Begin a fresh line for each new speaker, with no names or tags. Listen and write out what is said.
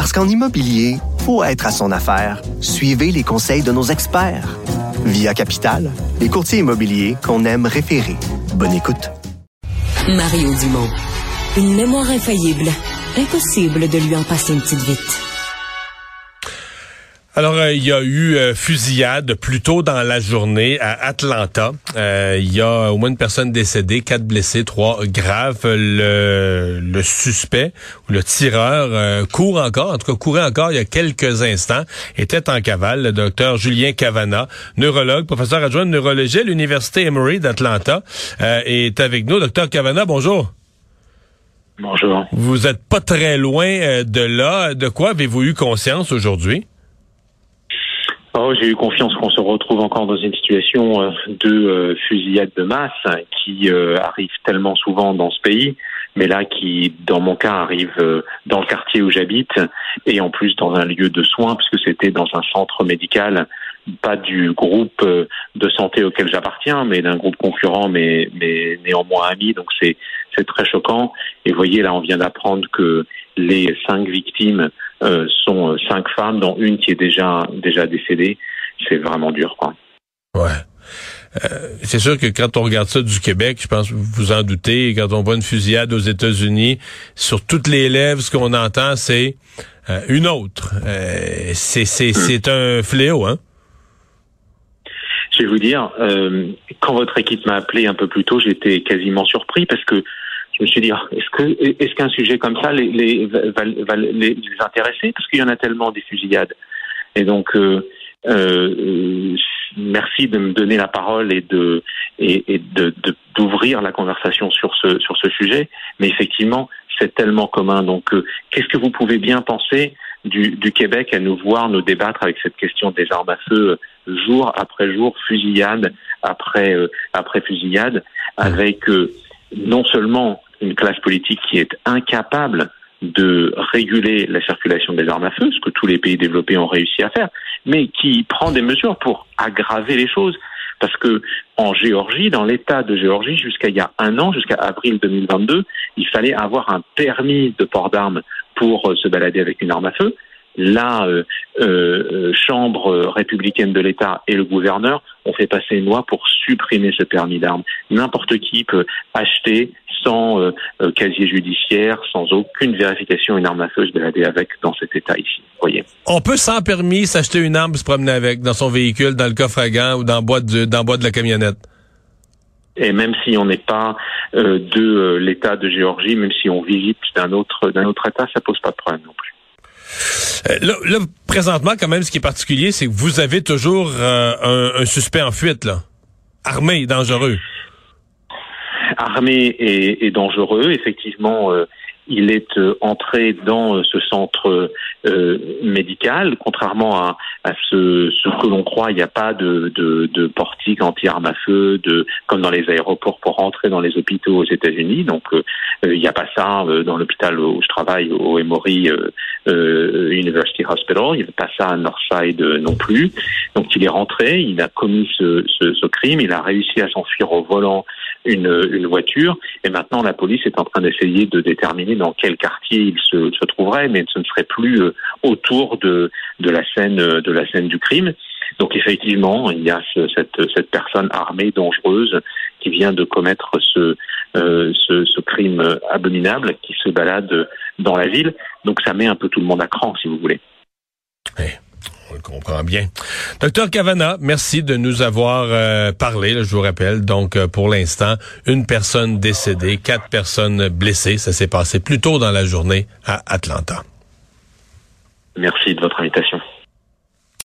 Parce qu'en immobilier, faut être à son affaire. Suivez les conseils de nos experts. Via Capital, les courtiers immobiliers qu'on aime référer. Bonne écoute.
Mario Dumont. Une mémoire infaillible. Impossible de lui en passer une petite vite.
Alors, euh, il y a eu euh, fusillade plus tôt dans la journée à Atlanta. Euh, il y a au moins une personne décédée, quatre blessés, trois graves. Le, le suspect ou le tireur court encore, en tout cas courait encore il y a quelques instants, était en cavale. Le docteur Julien Cavana, neurologue, professeur adjoint de neurologie à l'Université Emory d'Atlanta, est avec nous. Docteur Cavana, bonjour.
Bonjour.
Vous êtes pas très loin de là. De quoi avez-vous eu conscience aujourd'hui?
Oh, j'ai eu confiance qu'on se retrouve encore dans une situation euh, de euh, fusillade de masse qui euh, arrive tellement souvent dans ce pays, mais là qui, dans mon cas, arrive dans le quartier où j'habite et en plus dans un lieu de soins puisque c'était dans un centre médical, pas du groupe de santé auquel j'appartiens, mais d'un groupe concurrent, mais, mais néanmoins ami. Donc c'est c'est très choquant. Et voyez, là, on vient d'apprendre que les cinq victimes euh, sont euh, cinq femmes, dont une qui est déjà déjà décédée. C'est vraiment dur, quoi.
Ouais. Euh, c'est sûr que quand on regarde ça du Québec, je pense que vous vous en doutez, quand on voit une fusillade aux États-Unis, sur toutes les lèvres, ce qu'on entend, c'est une autre. c'est c'est hmm. c'est un fléau, hein?
Je vais vous dire, quand votre équipe m'a appelé un peu plus tôt, j'étais quasiment surpris parce que je me suis dit, est-ce que est-ce qu'un sujet comme ça les, les, va, les, intéresser? Parce qu'il y en a tellement des fusillades. Et donc, euh, euh, merci de me donner la parole et de et, et de d'ouvrir la conversation sur ce sur ce sujet. Mais effectivement, c'est tellement commun. Donc, euh, qu'est-ce que vous pouvez bien penser du, du, Québec à nous voir nous débattre avec cette question des armes à feu jour après jour, fusillade après après fusillade, avec non seulement une classe politique qui est incapable de réguler la circulation des armes à feu, ce que tous les pays développés ont réussi à faire, mais qui prend des mesures pour aggraver les choses. Parce que en Géorgie, dans l'État de Géorgie, jusqu'à il y a un an, jusqu'à avril 2022, il fallait avoir un permis de port d'armes pour euh, se balader avec une arme à feu la euh, euh, Chambre républicaine de l'État et le gouverneur ont fait passer une loi pour supprimer ce permis d'armes. N'importe qui peut acheter sans euh, casier judiciaire, sans aucune vérification, une arme à feu se balader avec dans cet état ici. Voyez.
On peut sans permis s'acheter une arme, se promener avec dans son véhicule, dans le coffre à gants ou dans le boîte de, dans le boîte de la camionnette.
Et même si on n'est pas de l'État de Géorgie, même si on visite d'un autre d'un autre État, ça pose pas de problème non plus.
Euh, là, présentement, quand même, ce qui est particulier, c'est que vous avez toujours euh, un, suspect en fuite, là. Armé, dangereux.
Armé et, dangereux, effectivement. Euh, il est entré dans ce centre médical, contrairement à, ce, que l'on croit. Il n'y a pas de, de, portique anti-armes à feu, de comme dans les aéroports pour rentrer dans les hôpitaux aux États-Unis. Donc, il n'y a pas ça dans l'hôpital où je travaille, au Emory euh, University Hospital. Il n'y avait pas ça à Northside euh, non plus. Donc il est rentré, il a commis ce, ce, ce crime, il a réussi à s'enfuir au volant une, une, voiture. Et maintenant, la police est en train d'essayer de déterminer dans quel quartier il se, se, trouverait, mais ce ne serait plus euh, autour de, de la scène de la scène du crime. Donc effectivement, il y a ce, cette, cette personne armée dangereuse qui vient de commettre ce, euh, ce, ce, crime abominable qui se balade dans la ville. Donc ça met un peu tout le monde à cran, si vous voulez.
On le comprend bien. Docteur Cavana, merci de nous avoir euh, parlé. je vous rappelle, donc euh, pour l'instant, une personne décédée, quatre personnes blessées. Ça s'est passé plus tôt dans la journée à Atlanta.
Merci de votre invitation.